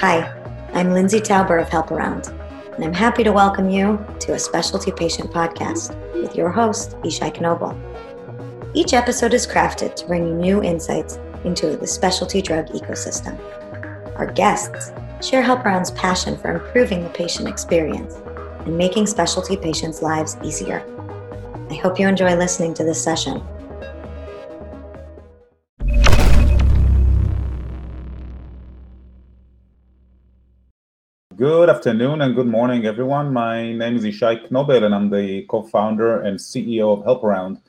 Hi, I'm Lindsay Tauber of Help Around, and I'm happy to welcome you to a specialty patient podcast with your host, Ishai Knobel. Each episode is crafted to bring you new insights into the specialty drug ecosystem. Our guests share Help Around's passion for improving the patient experience and making specialty patients' lives easier. I hope you enjoy listening to this session. Good afternoon and good morning, everyone. My name is Ishai Knobel, and I'm the co-founder and CEO of Help Around.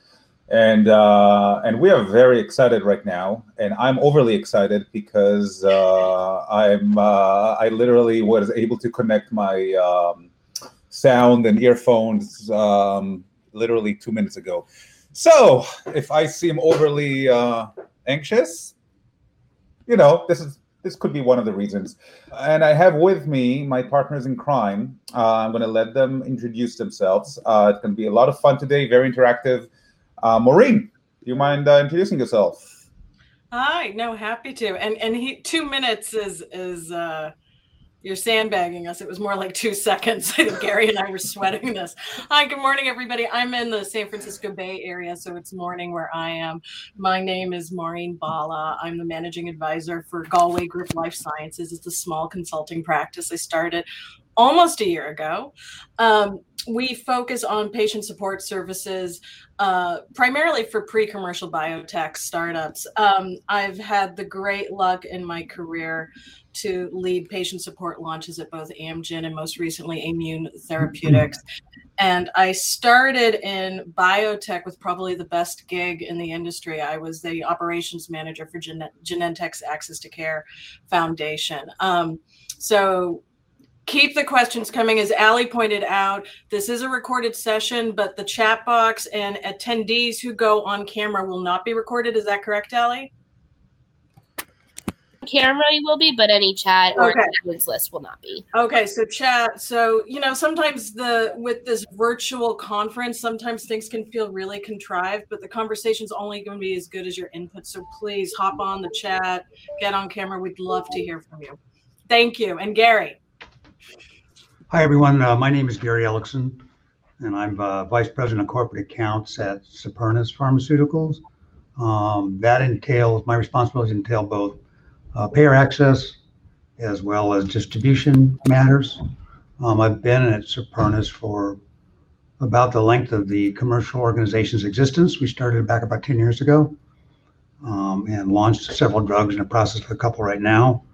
And uh, and we are very excited right now, and I'm overly excited because uh, I'm uh, I literally was able to connect my um, sound and earphones um, literally two minutes ago. So if I seem overly uh, anxious, you know this is this could be one of the reasons. And I have with me my partners in crime. Uh, I'm going to let them introduce themselves. Uh, it's going to be a lot of fun today, very interactive. Uh, Maureen, do you mind uh, introducing yourself? Hi, no, happy to. And and he two minutes is is uh you're sandbagging us. It was more like two seconds. I think Gary and I were sweating this. Hi, good morning, everybody. I'm in the San Francisco Bay Area, so it's morning where I am. My name is Maureen Bala. I'm the managing advisor for Galway Group Life Sciences. It's a small consulting practice I started almost a year ago. Um, we focus on patient support services uh, primarily for pre commercial biotech startups. Um, I've had the great luck in my career to lead patient support launches at both Amgen and most recently Immune Therapeutics. And I started in biotech with probably the best gig in the industry. I was the operations manager for Gen- Genentech's Access to Care Foundation. Um, so keep the questions coming. As Ali pointed out, this is a recorded session, but the chat box and attendees who go on camera will not be recorded. Is that correct, Ali? camera will be, but any chat or okay. attendance list will not be. Okay, so chat. So you know, sometimes the with this virtual conference, sometimes things can feel really contrived, but the conversation's only going to be as good as your input. So please hop on the chat, get on camera. We'd love to hear from you. Thank you, and Gary. Hi everyone. Uh, my name is Gary Ellickson, and I'm uh, Vice President of Corporate Accounts at Supernus Pharmaceuticals. Um, that entails my responsibilities entail both uh, payer access as well as distribution matters. Um, I've been at Supernus for about the length of the commercial organization's existence. We started back about 10 years ago um, and launched several drugs in the process of a couple right now.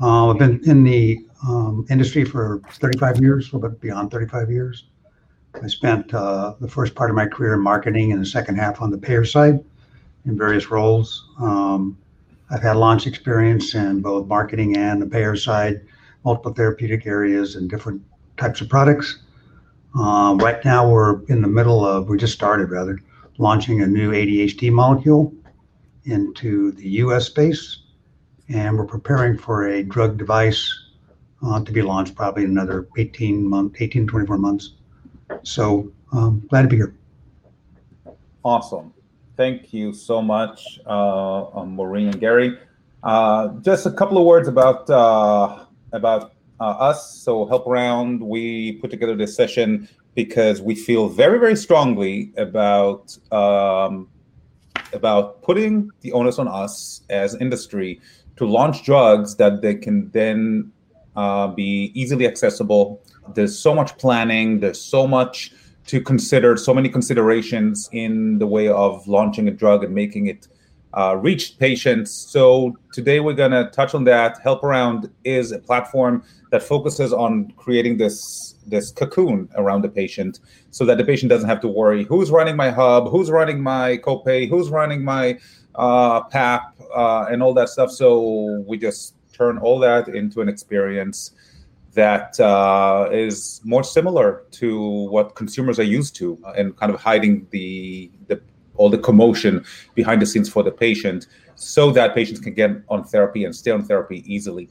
Uh, I've been in the um, industry for 35 years, a little bit beyond 35 years. I spent uh, the first part of my career in marketing and the second half on the payer side in various roles. Um, I've had launch experience in both marketing and the payer side, multiple therapeutic areas and different types of products. Um, right now, we're in the middle of, we just started rather, launching a new ADHD molecule into the US space. And we're preparing for a drug device to be launched probably in another 18 months, 18, 24 months. So um, glad to be here. Awesome. Thank you so much, uh, um, Maureen and Gary. Uh, just a couple of words about uh, about uh, us. So, Help Around, we put together this session because we feel very, very strongly about um, about putting the onus on us as industry to launch drugs that they can then uh, be easily accessible. There's so much planning. There's so much to consider so many considerations in the way of launching a drug and making it uh, reach patients. So today we're going to touch on that. Help Around is a platform that focuses on creating this this cocoon around the patient, so that the patient doesn't have to worry who's running my hub, who's running my copay, who's running my uh, PAP, uh, and all that stuff. So we just turn all that into an experience that uh, is more similar to what consumers are used to uh, and kind of hiding the, the all the commotion behind the scenes for the patient so that patients can get on therapy and stay on therapy easily.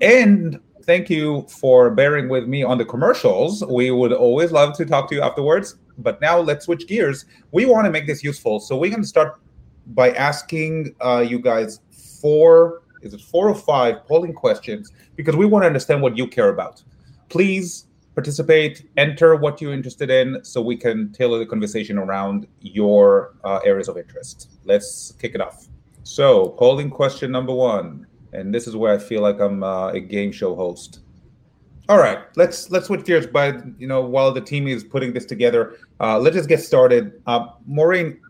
And thank you for bearing with me on the commercials. We would always love to talk to you afterwards. But now let's switch gears. We want to make this useful. So we're going to start by asking uh, you guys four Is it four or five polling questions? Because we want to understand what you care about. Please participate, enter what you're interested in, so we can tailor the conversation around your uh, areas of interest. Let's kick it off. So, polling question number one, and this is where I feel like I'm uh, a game show host. All right, let's let's switch gears. But you know, while the team is putting this together, uh, let's just get started. Uh, Maureen,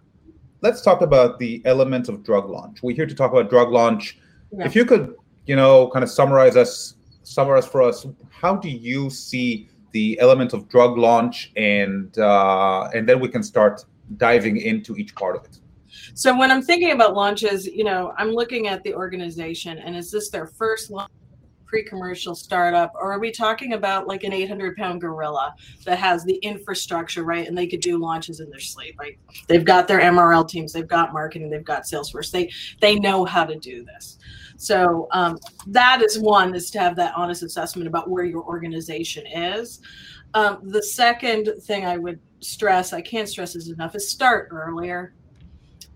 let's talk about the elements of drug launch. We're here to talk about drug launch. Yeah. If you could, you know, kind of summarize us, summarize for us, how do you see the element of drug launch, and uh, and then we can start diving into each part of it. So when I'm thinking about launches, you know, I'm looking at the organization, and is this their first launch? Pre-commercial startup or are we talking about like an 800 pound gorilla that has the infrastructure right and they could do launches in their sleep? Right they've got their mrl teams they've got marketing they've got salesforce they they know how to do this. So um, that is one is to have that honest assessment about where your organization is. Um, the second thing i would stress i can't stress this enough is start earlier.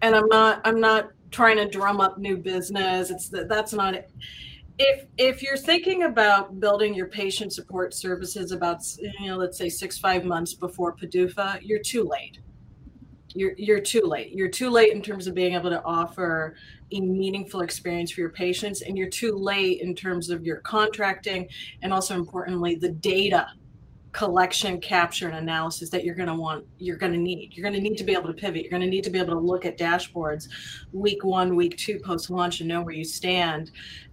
And i'm not i'm not trying to drum up new business it's that that's not it if if you're thinking about building your patient support services about you know let's say six five months before PDUFA, you're too late. You're you're too late. You're too late in terms of being able to offer a meaningful experience for your patients, and you're too late in terms of your contracting and also importantly the data collection capture and analysis that you're going to want you're going to need you're going to need to be able to pivot you're going to need to be able to look at dashboards week one week two post launch and know where you stand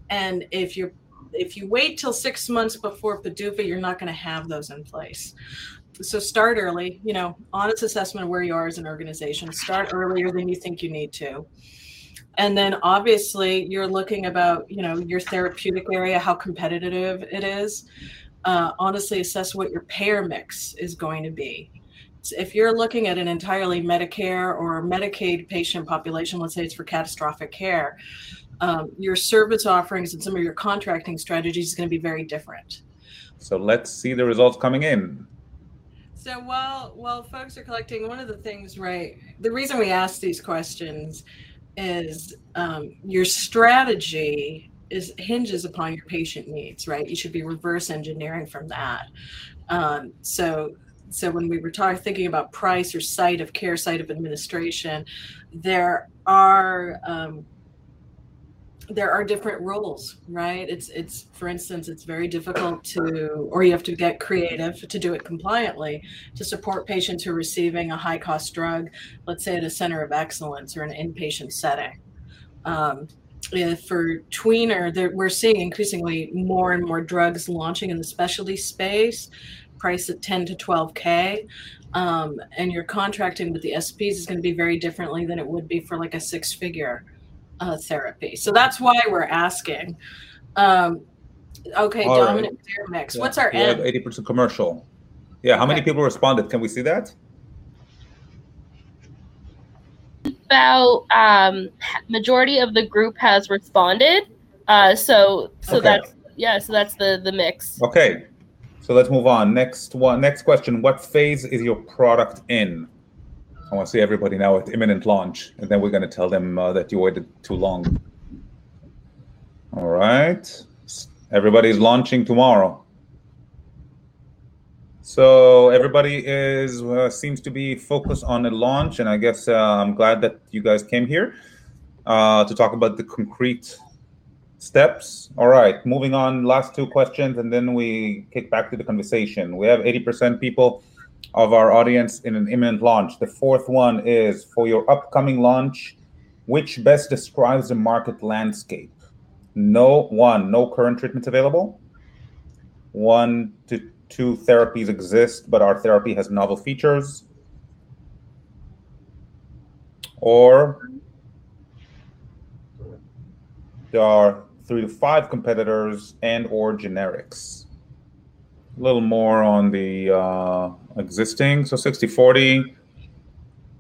and if you're if you wait till six months before PDUFA, you're not going to have those in place. So start early, you know, honest assessment of where you are as an organization. Start earlier than you think you need to. And then obviously you're looking about, you know, your therapeutic area, how competitive it is. Uh, honestly, assess what your payer mix is going to be. So if you're looking at an entirely Medicare or Medicaid patient population, let's say it's for catastrophic care, um, your service offerings and some of your contracting strategies is going to be very different. So let's see the results coming in. So while while folks are collecting, one of the things, right? The reason we ask these questions is um, your strategy is hinges upon your patient needs, right? You should be reverse engineering from that. Um, so so when we were talking thinking about price or site of care, site of administration, there are um, there are different rules right it's it's for instance it's very difficult to or you have to get creative to do it compliantly to support patients who are receiving a high cost drug let's say at a center of excellence or an inpatient setting um, for tweener we're seeing increasingly more and more drugs launching in the specialty space price at 10 to 12k um, and your contracting with the sps is going to be very differently than it would be for like a six figure uh, therapy. So that's why we're asking. Um, okay, All dominant right. mix. Yeah. What's our end? Eighty percent commercial. Yeah. How okay. many people responded? Can we see that? About um, majority of the group has responded. Uh, so so okay. that's yeah. So that's the the mix. Okay. So let's move on. Next one. Next question. What phase is your product in? I want to see everybody now at imminent launch, and then we're going to tell them uh, that you waited too long. All right. Everybody's launching tomorrow. So everybody is uh, seems to be focused on the launch, and I guess uh, I'm glad that you guys came here uh, to talk about the concrete steps. All right, moving on. Last two questions, and then we kick back to the conversation. We have 80% people of our audience in an imminent launch. The fourth one is for your upcoming launch, which best describes the market landscape? No one, no current treatments available. One to two therapies exist, but our therapy has novel features. Or there are three to five competitors and or generics a little more on the uh, existing, so 60-40,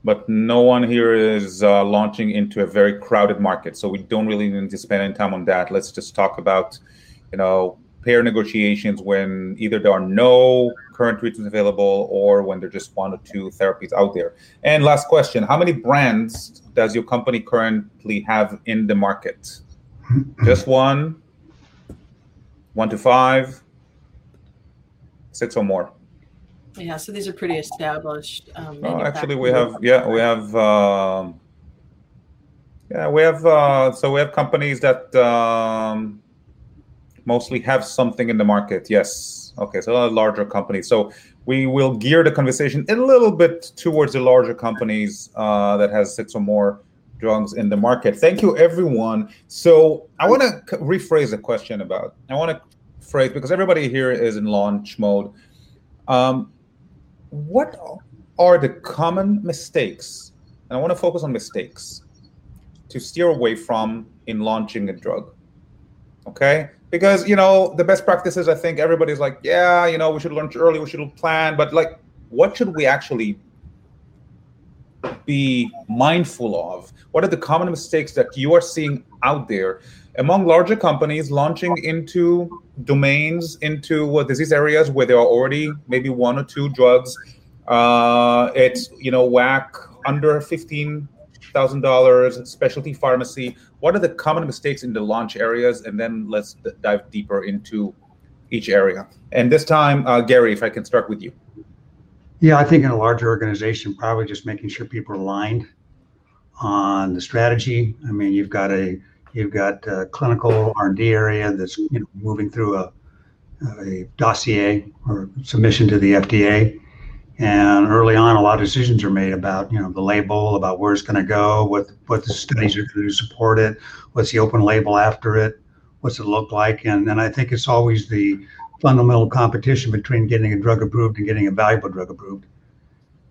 but no one here is uh, launching into a very crowded market. So we don't really need to spend any time on that. Let's just talk about, you know, payer negotiations when either there are no current treatments available or when there are just one or two therapies out there. And last question, how many brands does your company currently have in the market? Just one, one to five, six or more. Yeah, so these are pretty established. Um, oh, actually, we have yeah, we have um, yeah, we have uh, so we have companies that um, mostly have something in the market. Yes, okay, so a larger companies. So we will gear the conversation a little bit towards the larger companies uh, that has six or more drugs in the market. Thank you, everyone. So I want to rephrase the question about. I want to phrase because everybody here is in launch mode. Um, what are the common mistakes? And I want to focus on mistakes to steer away from in launching a drug. Okay, because you know the best practices. I think everybody's like, yeah, you know, we should launch early, we should plan, but like, what should we actually be mindful of? What are the common mistakes that you are seeing out there among larger companies launching into domains, into disease areas where there are already maybe one or two drugs? Uh, it's you know WAC under fifteen thousand dollars, specialty pharmacy. What are the common mistakes in the launch areas? And then let's d- dive deeper into each area. And this time, uh, Gary, if I can start with you. Yeah, I think in a larger organization, probably just making sure people are aligned on the strategy. I mean, you've got a you've got a clinical R&D area that's you know moving through a a dossier or submission to the FDA. And early on, a lot of decisions are made about you know the label, about where it's going to go, what what the studies are going to support it, what's the open label after it, what's it look like, and and I think it's always the fundamental competition between getting a drug approved and getting a valuable drug approved.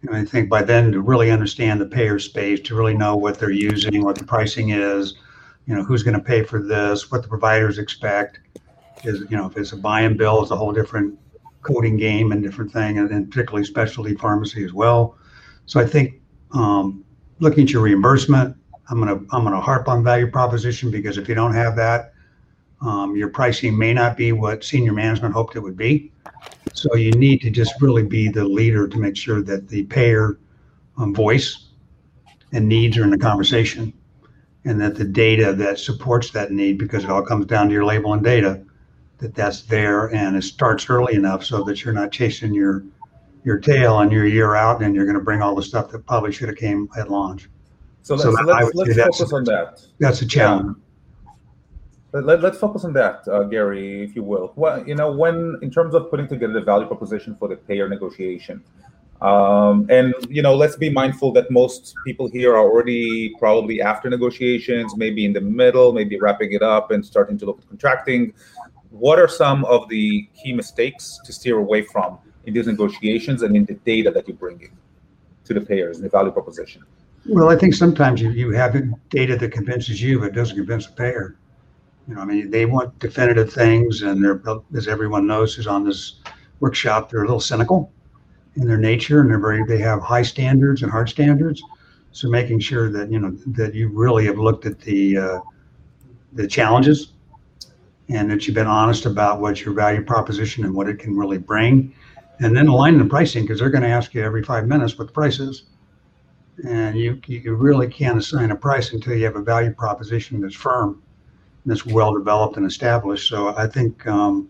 And I think by then to really understand the payer space, to really know what they're using, what the pricing is, you know, who's going to pay for this, what the providers expect, is you know, if it's a buy and bill, it's a whole different coding game and different thing, and, and particularly specialty pharmacy as well. So I think um, looking at your reimbursement, I'm gonna I'm gonna harp on value proposition because if you don't have that, um, your pricing may not be what senior management hoped it would be. So you need to just really be the leader to make sure that the payer um, voice and needs are in the conversation and that the data that supports that need, because it all comes down to your label and data, that that's there and it starts early enough so that you're not chasing your your tail and your year out and you're going to bring all the stuff that probably should have came at launch. So, so let's, let's, let's focus on that. That's a challenge. Yeah. Let, us focus on that, uh, Gary, if you will. Well, you know, when in terms of putting together the value proposition for the payer negotiation, um, and you know, let's be mindful that most people here are already probably after negotiations, maybe in the middle, maybe wrapping it up and starting to look at contracting. What are some of the key mistakes to steer away from in these negotiations and in the data that you're bringing to the payers and the value proposition? Well, I think sometimes you, you have data that convinces you, but doesn't convince the payer. You know, I mean, they want definitive things, and they're, as everyone knows who's on this workshop, they're a little cynical in their nature, and they're very, they have high standards and hard standards. So making sure that you know that you really have looked at the uh, the challenges, and that you've been honest about what your value proposition and what it can really bring, and then align the pricing because they're going to ask you every five minutes what the price is, and you you really can't assign a price until you have a value proposition that's firm that's well developed and established. So I think um,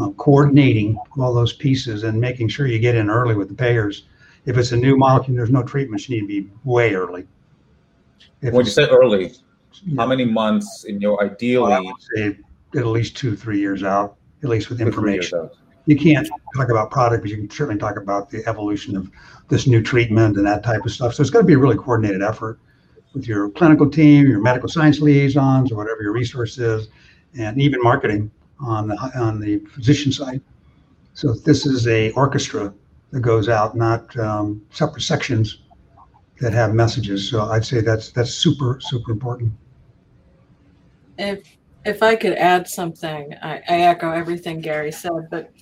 uh, coordinating all those pieces and making sure you get in early with the payers. If it's a new molecule, there's no treatments. You need to be way early. If when you say early, how many months in your ideally? Well, I would say at least two, three years out, at least with information. You can't talk about product, but you can certainly talk about the evolution of this new treatment and that type of stuff. So it's got to be a really coordinated effort with your clinical team, your medical science liaisons, or whatever your resource is, and even marketing on the on the physician side. So this is a orchestra that goes out, not um, separate sections that have messages. So I'd say that's that's super super important. If if I could add something, I, I echo everything Gary said. But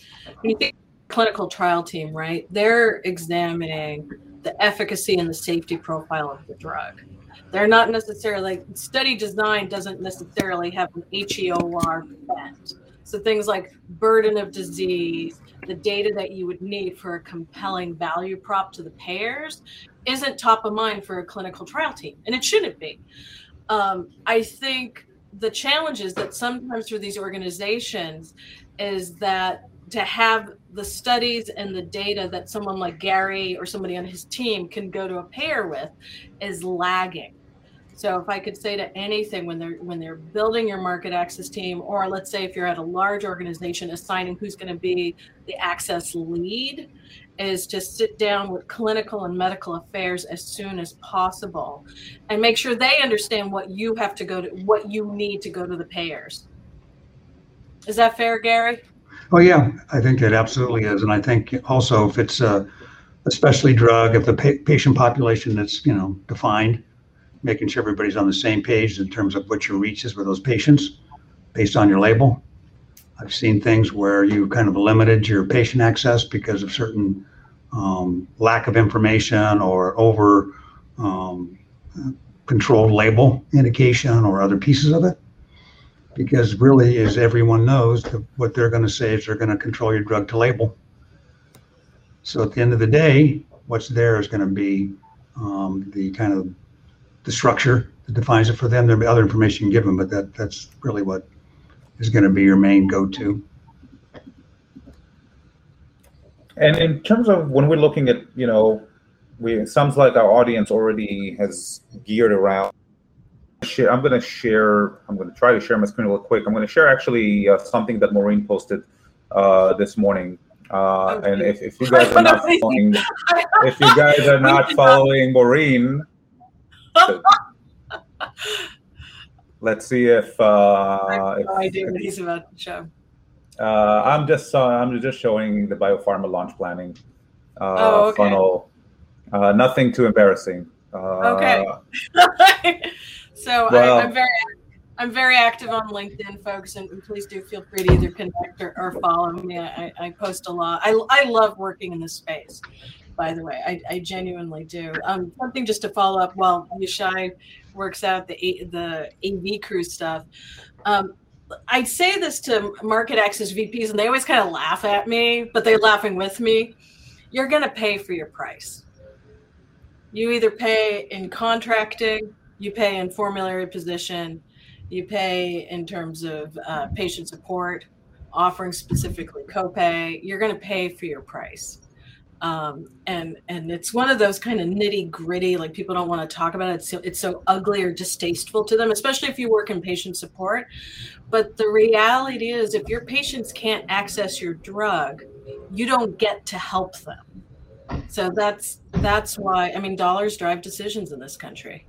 you think clinical trial team, right? They're examining the efficacy and the safety profile of the drug. They're not necessarily study design doesn't necessarily have an HEOR bent. So things like burden of disease, the data that you would need for a compelling value prop to the payers isn't top of mind for a clinical trial team, and it shouldn't be. Um, I think the challenge is that sometimes for these organizations is that to have the studies and the data that someone like Gary or somebody on his team can go to a payer with is lagging. So if I could say to anything when they're when they're building your market access team, or let's say if you're at a large organization assigning who's going to be the access lead, is to sit down with clinical and medical affairs as soon as possible and make sure they understand what you have to go to what you need to go to the payers. Is that fair, Gary? Oh yeah, I think it absolutely is, and I think also if it's a, specialty drug, if the pa- patient population that's you know defined, making sure everybody's on the same page in terms of what your reach is with those patients, based on your label. I've seen things where you kind of limited your patient access because of certain um, lack of information or over um, controlled label indication or other pieces of it because really, as everyone knows, what they're going to say is they're going to control your drug to label. So at the end of the day, what's there is going to be um, the kind of the structure that defines it for them. There'll be other information you give them, but that that's really what is going to be your main go-to. And in terms of when we're looking at, you know, we it sounds like our audience already has geared around I'm going to share, I'm going to try to share my screen real quick. I'm going to share actually uh, something that Maureen posted uh, this morning. Uh, okay. And if, if you guys are not following, if you guys are not following Maureen, let's see if. Uh, I have no idea what he's about to show. Uh, I'm just uh, I'm just showing the biopharma launch planning uh, oh, okay. funnel. Uh, nothing too embarrassing. Uh, okay. So well, I, am very I'm very active on LinkedIn, folks, and please do feel free to either connect or, or follow me. I, I, post a lot. I, I love working in this space. By the way, I, I genuinely do. Um, something just to follow up while Yishai works out the the AV crew stuff. Um, I say this to market access VPs, and they always kind of laugh at me, but they're laughing with me. You're going to pay for your price. You either pay in contracting you pay in formulary position, you pay in terms of uh, patient support, offering specifically copay. You're going to pay for your price. Um, and and it's one of those kind of nitty gritty like people don't want to talk about it. It's so, it's so ugly or distasteful to them especially if you work in patient support. But the reality is if your patients can't access your drug you don't get to help them. So that's that's why i mean dollars drive decisions in this country.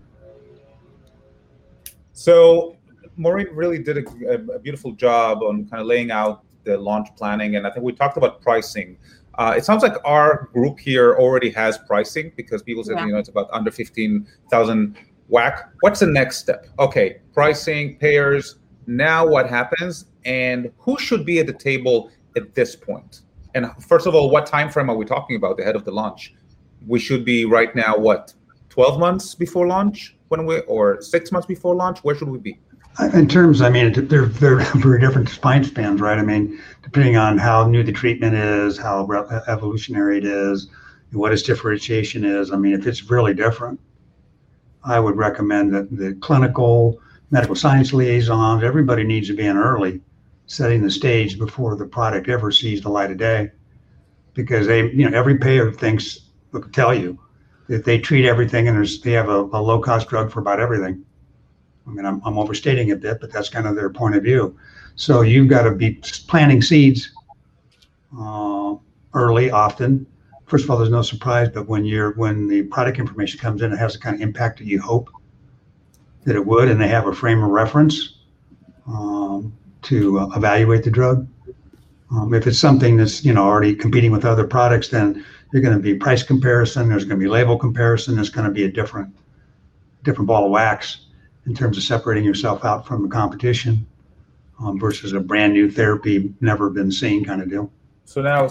So Maureen really did a, a, beautiful job on kind of laying out the launch planning, and I think we talked about pricing. Uh, it sounds like our group here already has pricing because people said yeah. you know it's about under fifteen thousand WAC. What's the next step? Okay, pricing, payers. Now what happens, and who should be at the table at this point? And first of all, what time frame are we talking about ahead of the launch? We should be right now. What, twelve months before launch? when we or six months before launch? Where should we be? In terms, I mean, they're they're very different spine spans, right? I mean, depending on how new the treatment is, how evolutionary it is, what its differentiation is. I mean, if it's really different, I would recommend that the clinical, medical science liaisons, everybody needs to be in early, setting the stage before the product ever sees the light of day, because they, you know, every payer thinks, will tell you, that they treat everything and there's they have a, a low cost drug for about everything. I mean, I'm, I'm overstating a bit, but that's kind of their point of view. So you've got to be planting seeds uh, early, often. First of all, there's no surprise, but when you're when the product information comes in, it has the kind of impact that you hope that it would, and they have a frame of reference um, to uh, evaluate the drug. Um, if it's something that's you know already competing with other products, then there's going to be price comparison. There's going to be label comparison. There's going to be a different, different ball of wax in terms of separating yourself out from the competition um, versus a brand new therapy, never been seen kind of deal. So now,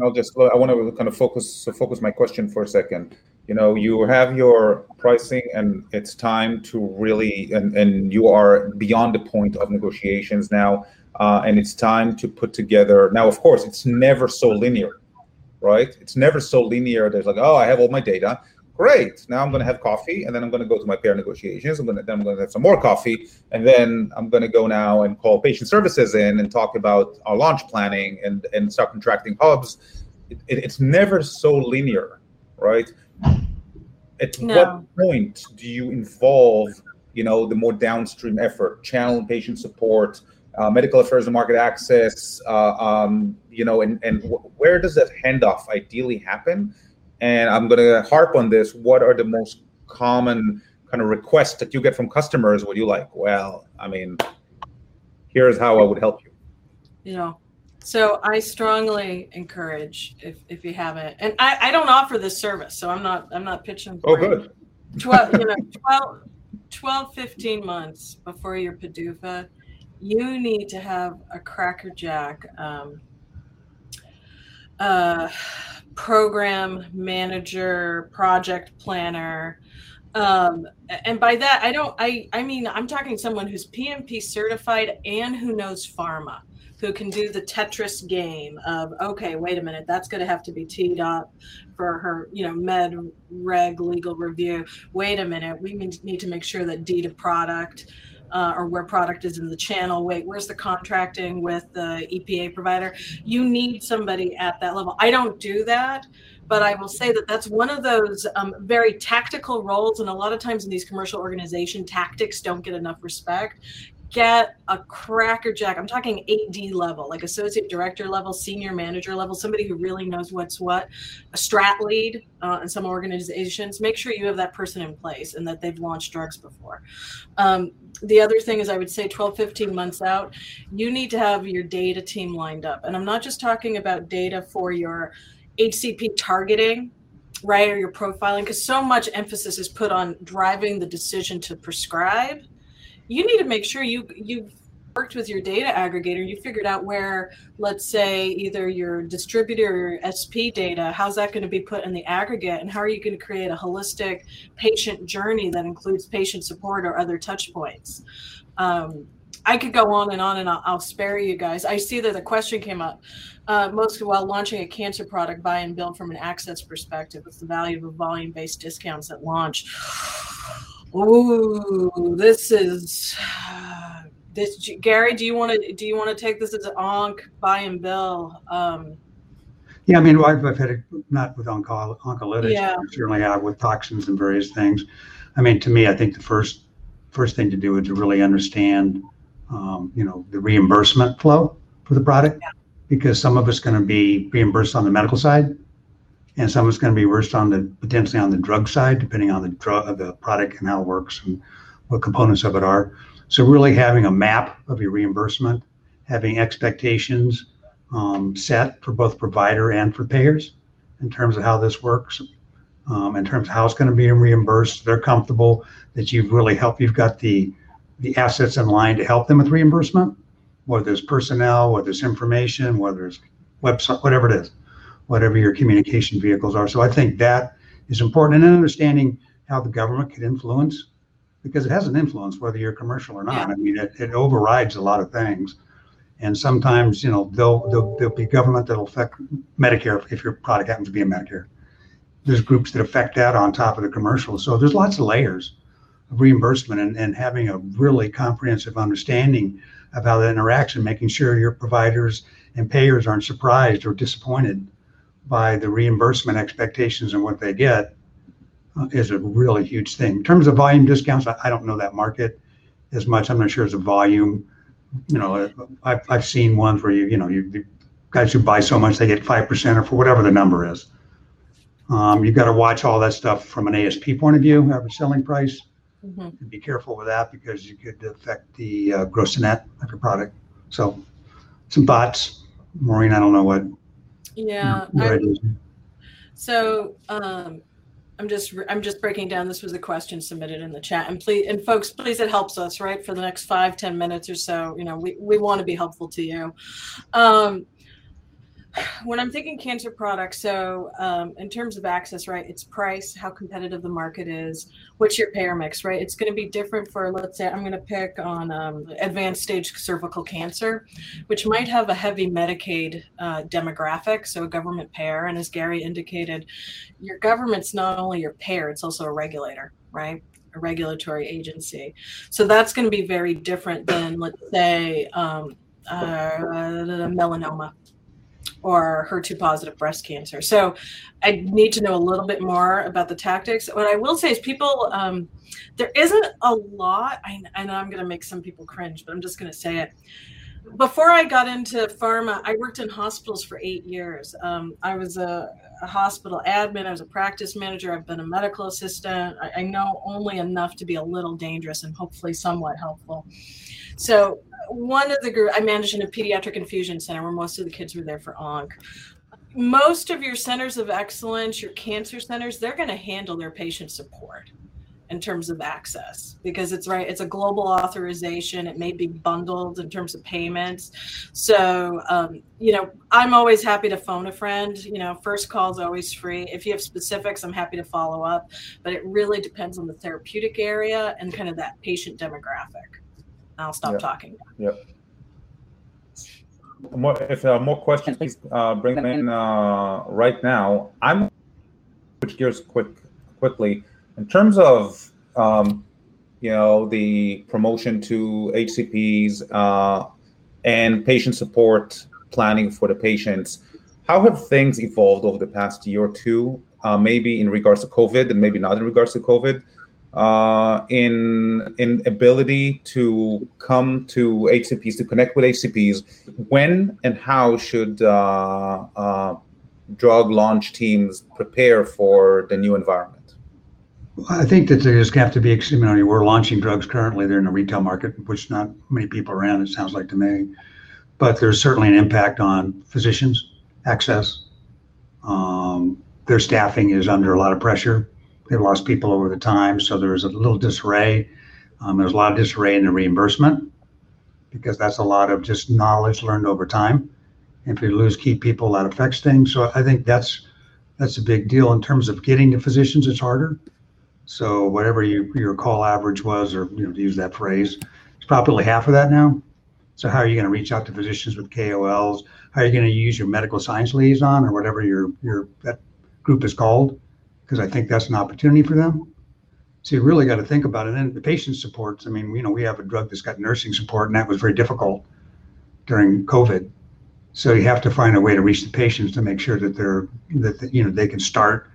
I'll just I want to kind of focus so focus my question for a second. You know, you have your pricing, and it's time to really and and you are beyond the point of negotiations now, uh, and it's time to put together. Now, of course, it's never so linear right? It's never so linear. There's like, oh, I have all my data. Great. Now I'm going to have coffee, and then I'm going to go to my payer negotiations. I'm going to then I'm going to have some more coffee, and then I'm going to go now and call patient services in and talk about our launch planning and and start contracting hubs. It, it, it's never so linear, right? At No. what point do you involve, you know, the more downstream effort, channel and patient support, uh, medical affairs and market access, uh, um, you know, and and wh- where does that handoff ideally happen? And I'm going to harp on this. What are the most common kind of requests that you get from customers? What you like? Well, I mean, here's how I would help you. you know so i strongly encourage if if you haven't and i i don't offer this service so i'm not i'm not pitching Oh, it. good. 12 you know 12 12 15 months before your PDUFA you need to have a crackerjack um, uh, program manager project planner. Um, and by that i don't i i mean i'm talking someone who's pmp certified and who knows pharma who can do the tetris game of okay wait a minute that's going to have to be teed up for her you know med reg legal review. Wait a minute we need need to make sure that deed of product uh, or where product is in the channel wait where's the contracting with the epa provider you need somebody at that level i don't do that but I will say that that's one of those um, very tactical roles. And a lot of times in these commercial organization, tactics don't get enough respect. Get a crackerjack. I'm talking AD level, like associate director level, senior manager level, somebody who really knows what's what. A strat lead uh, in some organizations. Make sure you have that person in place and that they've launched drugs before. Um, the other thing is, I would say 12, 15 months out, you need to have your data team lined up. And I'm not just talking about data for your HCP targeting, right, or your profiling, because so much emphasis is put on driving the decision to prescribe. You need to make sure you you've worked with your data aggregator. You figured out where, let's say, either your distributor or your SP data, how's that going to be put in the aggregate, and how are you going to create a holistic patient journey that includes patient support or other touch points. Um, I could go on and on, and I'll, I'll spare you guys. I see that the question came up. Uh, most while launching a cancer product, buy and bill from an access perspective. What's the value of volume-based discounts at launch? Ooh, this is this. Gary, do you want to do you want to take this as an onc buy and bill? Um, Yeah, I mean, I've, I've had it not with onco- oncolytics, Yeah. certainly have with toxins and various things. I mean, to me, I think the first first thing to do is to really understand, um, you know, the reimbursement flow for the product, because some of it's going to be reimbursed on the medical side, and some it's going to be reimbursed on the potentially on the drug side, depending on the drug the product and how it works and what components of it are. So really having a map of your reimbursement, having expectations um, set for both provider and for payers in terms of how this works, um, in terms of how it's going to be reimbursed. They're comfortable that you've really helped. You've got the the assets in line to help them with reimbursement, whether it's personnel, whether it's information, whether it's website, whatever it is, whatever your communication vehicles are. So I think that is important, and understanding how the government can influence, because it has an influence whether you're commercial or not. Yeah. I mean, it, it overrides a lot of things. And sometimes, you know, there'll, there'll, there'll be government that'll affect Medicare if your product happens to be a Medicare. There's groups that affect that on top of the commercial. So there's lots of layers of reimbursement and, and having a really comprehensive understanding of how that interaction, making sure your providers and payers aren't surprised or disappointed by the reimbursement expectations and what they get uh, is a really huge thing. In terms of volume discounts, I, don't know that market as much. I'm not sure it's a volume. You know, I've, I've seen ones where you, you know, you, the guys who buy so much, they get 5% or for whatever the number is. Um, you've got to watch all that stuff from an ASP point of view, average selling price, mhm. and be careful with that because you could affect the uh, gross to net of your product. So some thoughts. Maureen, I don't know what Yeah, your I- ideas. So um, I'm just I'm just breaking down. This was a question submitted in the chat, and please and folks, please, it helps us right for the next five ten minutes or so. You know, we we want to be helpful to you. Um, when I'm thinking cancer products, so um, in terms of access, right, it's price, how competitive the market is, what's your payer mix, right? It's going to be different for, let's say, I'm going to pick on um, advanced stage cervical cancer, which might have a heavy Medicaid uh, demographic, so a government payer. And as Gary indicated, your government's not only your payer, it's also a regulator, right? A regulatory agency. So that's going to be very different than, let's say, um, uh, melanoma or HER2 positive breast cancer. So I need to know a little bit more about the tactics. What I will say is people, um, there isn't a lot, I, I know I'm going to make some people cringe, but I'm just going to say it. Before I got into pharma, I worked in hospitals for eight years. Um, I was a, a, hospital admin, I was a practice manager, I've been a medical assistant. I, I know only enough to be a little dangerous and hopefully somewhat helpful. So one of the group I managed in a pediatric infusion center where most of the kids were there for onc. Most of your centers of excellence, your cancer centers, they're going to handle their patient support in terms of access because it's right it's a global authorization. It may be bundled in terms of payments. So um, you know i'm always happy to phone a friend. You know first call is always free. If you have specifics i'm happy to follow up but it really depends on the therapeutic area and kind of that patient demographic I'll stop talking. Yep. More, if there are more questions, please uh, bring them in uh, right now. I'm switch gears quick quickly in terms of um, you know the promotion to HCPs uh, and patient support planning for the patients. How have things evolved over the past year or two? Uh, maybe in regards to COVID, and maybe not in regards to COVID uh, in in ability to come to HCPs to connect with HCPs. When and how should uh, uh, drug launch teams prepare for the new environment? I think that there's going to have to be. You know, we're launching drugs currently. They're in the retail market, which not many people are in. It sounds like to me, but there's certainly an impact on physicians access. Um, their staffing is under a lot of pressure They've lost people over the time, so there's a little disarray. Um, there's a lot of disarray in the reimbursement because that's a lot of just knowledge learned over time. And if you lose key people, that affects things. So I think that's that's a big deal in terms of getting to physicians. It's harder. So whatever you, your call average was, or you know, to use that phrase, it's probably half of that now. So how are you going to reach out to physicians with KOLs? How are you going to use your medical science liaison or whatever your your that group is called because I think that's an opportunity for them. So you really got to think about it. And the patient supports. I mean, you know, we have a drug that's got nursing support, and that was very difficult during COVID. So you have to find a way to reach the patients to make sure that they're that you know they can start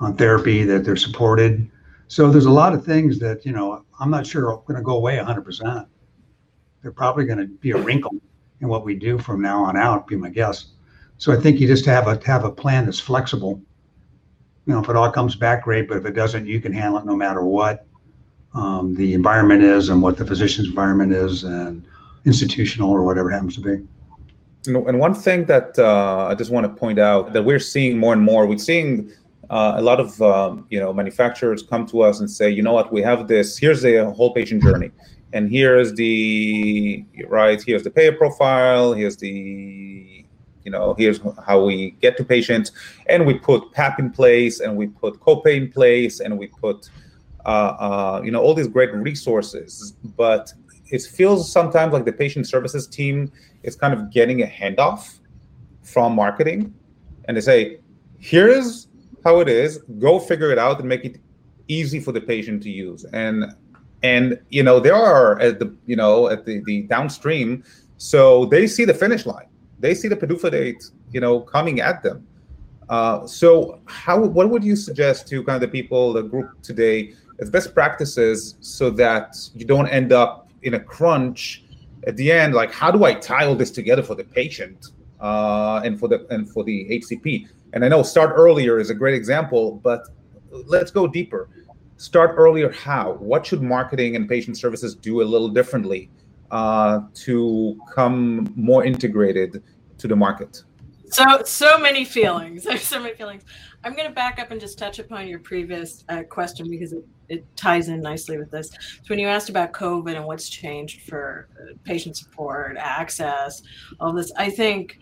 on therapy, that they're supported. So there's a lot of things that you know I'm not sure are going to go away 100%. They're probably going to be a wrinkle in what we do from now on out. Be my guess. So I think you just have a have a plan that's flexible you know, if it all comes back, great. But if it doesn't, you can handle it no matter what um, the environment is and what the physician's environment is and institutional or whatever happens to be. and one thing that uh, I just want to point out that we're seeing more and more, we're seeing uh, a lot of um, you know manufacturers come to us and say, you know what, we have this. Here's the whole patient journey, and here's the right. Here's the payer profile. Here's the you know, here's how we get to patients, and we put PAP in place, and we put copay in place, and we put, uh, uh, you know, all these great resources. But it feels sometimes like the patient services team is kind of getting a handoff from marketing, and they say, "Here's how it is. Go figure it out and make it easy for the patient to use." And and you know, there are at the you know at the the downstream, so they see the finish line they see the PDUFA date, you know, coming at them. Uh, so, how what would you suggest to kind of the people, the group today, as best practices, so that you don't end up in a crunch at the end? Like, how do I tie all this together for the patient uh, and for the and for the HCP? And I know start earlier is a great example, but let's go deeper. Start earlier. How? What should marketing and patient services do a little differently uh, to come more integrated to the market? So, so many feelings. So many feelings. I'm going to back up and just touch upon your previous uh, question because it, it ties in nicely with this. So, when you asked about COVID and what's changed for uh, patient support, access, all this, I think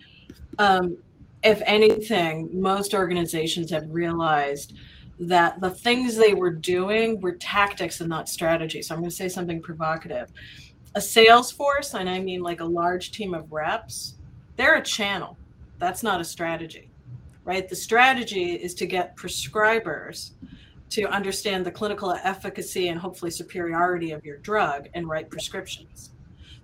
Um, if anything, most organizations have realized that the things they were doing were tactics and not strategy. So I'm going to say something provocative. A sales force, and I mean like a large team of reps, they're a channel. That's not a strategy, right? The strategy is to get prescribers to understand the clinical efficacy and hopefully superiority of your drug and write prescriptions.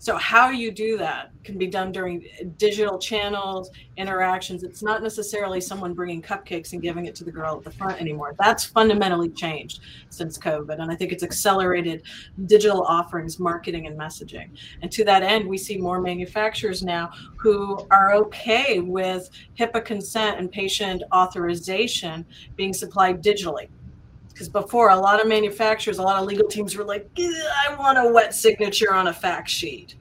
So how you do that can be done during digital channels, interactions. It's not necessarily someone bringing cupcakes and giving it to the girl at the front anymore. That's fundamentally changed since COVID. And I think it's accelerated digital offerings, marketing, and messaging. And to that end, we see more manufacturers now who are okay with HIPAA consent and patient authorization being supplied digitally because before a lot of manufacturers a lot of legal teams were like i want a wet signature on a fact sheet.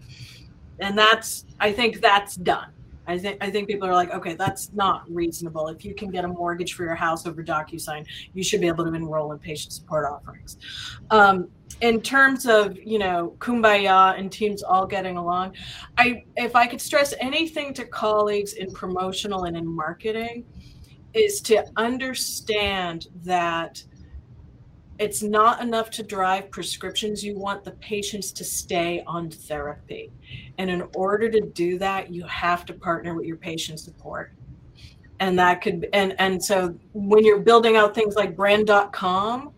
And that's i think that's done. I think i think people are like okay that's not reasonable. If you can get a mortgage for your house over docusign you should be able to enroll in patient support offerings. Um, in terms of you know kumbaya and teams all getting along i if i could stress anything to colleagues in promotional and in marketing is to understand that it's not enough to drive prescriptions. You want the patients to stay on therapy. And in order to do that, you have to partner with your patient support. And that could, and, and so when you're building out things like brand.com,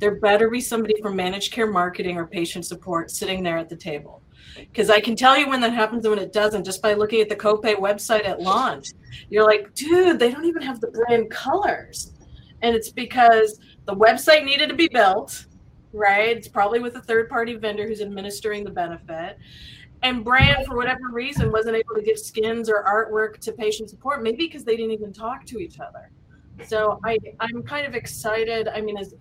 there better be somebody from managed care marketing or patient support sitting there at the table. Because I can tell you when that happens and when it doesn't just by looking at the copay website at launch. You're like, dude, they don't even have the brand colors. And it's because the website needed to be built, right? It's probably with a third party vendor who's administering the benefit. And brand, for whatever reason, wasn't able to give skins or artwork to patient support, maybe because they didn't even talk to each other. So I, I'm kind of excited. I mean, as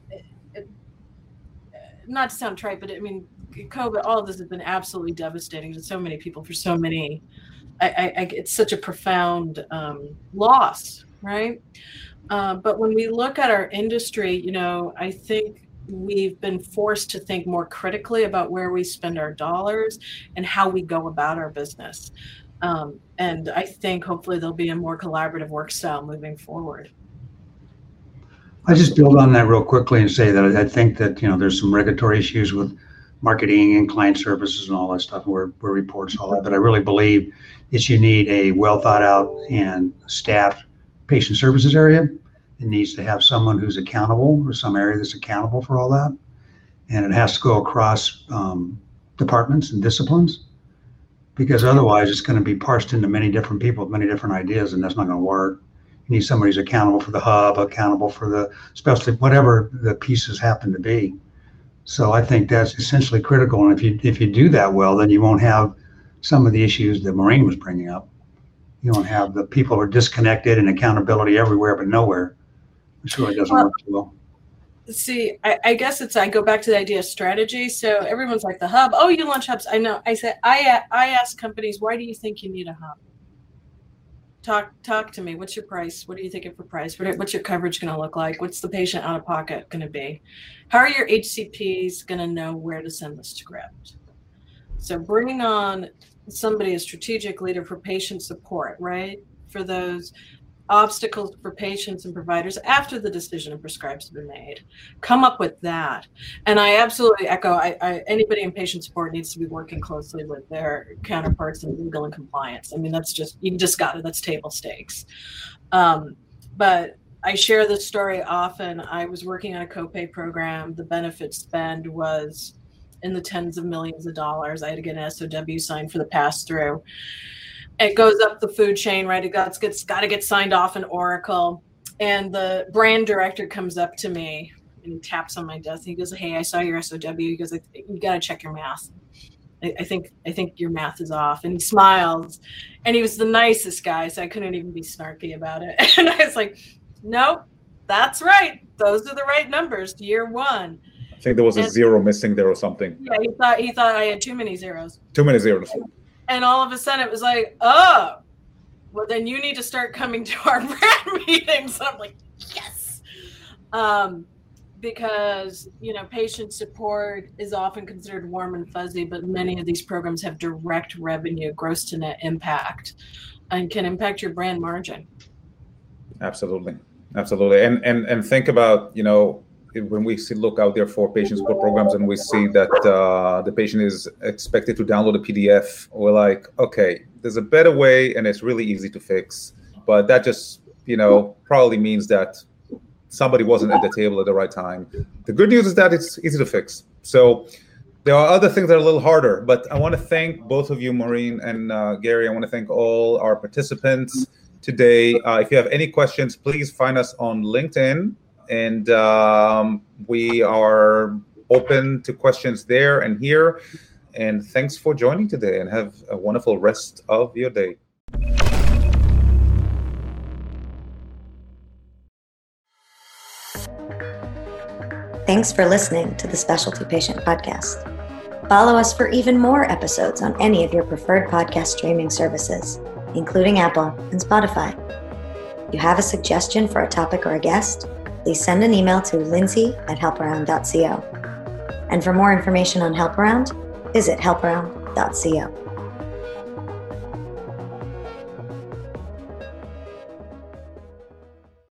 not to sound trite, but I mean, COVID, all of this has been absolutely devastating to so many people for so many. I, I, it's such a profound um, loss, right? Uh, but when we look at our industry, you know, I think we've been forced to think more critically about where we spend our dollars and how we go about our business. Um, and I think hopefully there'll be a more collaborative work style moving forward. I just build on that real quickly and say that I think that you know there's some regulatory issues with marketing and client services and all that stuff where, where reports all that. But I really believe that you need a well thought out and staffed patient services area. It needs to have someone who's accountable or some area that's accountable for all that. And it has to go across um, departments and disciplines because otherwise it's going to be parsed into many different people with many different ideas and that's not going to work. You need somebody who's accountable for the hub, accountable for the specialty, whatever the pieces happen to be. So I think that's essentially critical. And if you if you do that well, then you won't have some of the issues that Maureen was bringing up you don't have the people are disconnected and accountability everywhere but nowhere, which really doesn't well, work well. See, I, I, guess it's I go back to the idea of strategy. So everyone's like the hub. Oh, you launch hubs. I know. I said I I ask companies, why do you think you need a hub? Talk talk to me. What's your price? What are you thinking for price? What, what's your coverage going to look like? What's the patient out of pocket going to be? How are your HCPs going to know where to send the script? So bringing on somebody a strategic leader for patient support, right? For those obstacles for patients and providers after the decision of prescribes have been made. Come up with that. And I absolutely echo I, I, anybody in patient support needs to be working closely with their counterparts in legal and compliance. I mean, that's just, you just got it, that's table stakes. Um, but I share this story often. I was working on a copay program. The benefit spend was in the tens of millions of dollars. I had to get an SOW signed for the pass through. It goes up the food chain, right? It got, gets got to get signed off in Oracle. And the brand director comes up to me and he taps on my desk. He goes, "Hey, I saw your SOW." He goes, "You got to check your math. I, I think I think your math is off." And he smiles, and he was the nicest guy, so I couldn't even be snarky about it. And I was like, "Nope, that's right. Those are the right numbers. Year one." Think there was a and, zero missing there or something. Yeah, he thought he thought I had too many zeros. Too many zeros. And all of a sudden it was like, oh, well then you need to start coming to our brand meetings. I'm like, yes. Um, because you know patient support is often considered warm and fuzzy, but many of these programs have direct revenue, gross to net impact, and can impact your brand margin. Absolutely, absolutely, and and and think about you know when we see, look out there for patient support programs and we see that uh, the patient is expected to download a PDF, we're like, okay, there's a better way and it's really easy to fix. But that just, you know, probably means that somebody wasn't at the table at the right time. The good news is that it's easy to fix. So there are other things that are a little harder, but I want to thank both of you, Maureen and uh, Gary. I want to thank all our participants today. Uh, if you have any questions, please find us on LinkedIn and um, we are open to questions there and here. And thanks for joining today and have a wonderful rest of your day. Thanks for listening to the Specialty Patient Podcast. Follow us for even more episodes on any of your preferred podcast streaming services, including Apple and Spotify. You have a suggestion for a topic or a guest? Please send an email to lindsay at helparound.co. And for more information on HelpAround, visit helparound.co.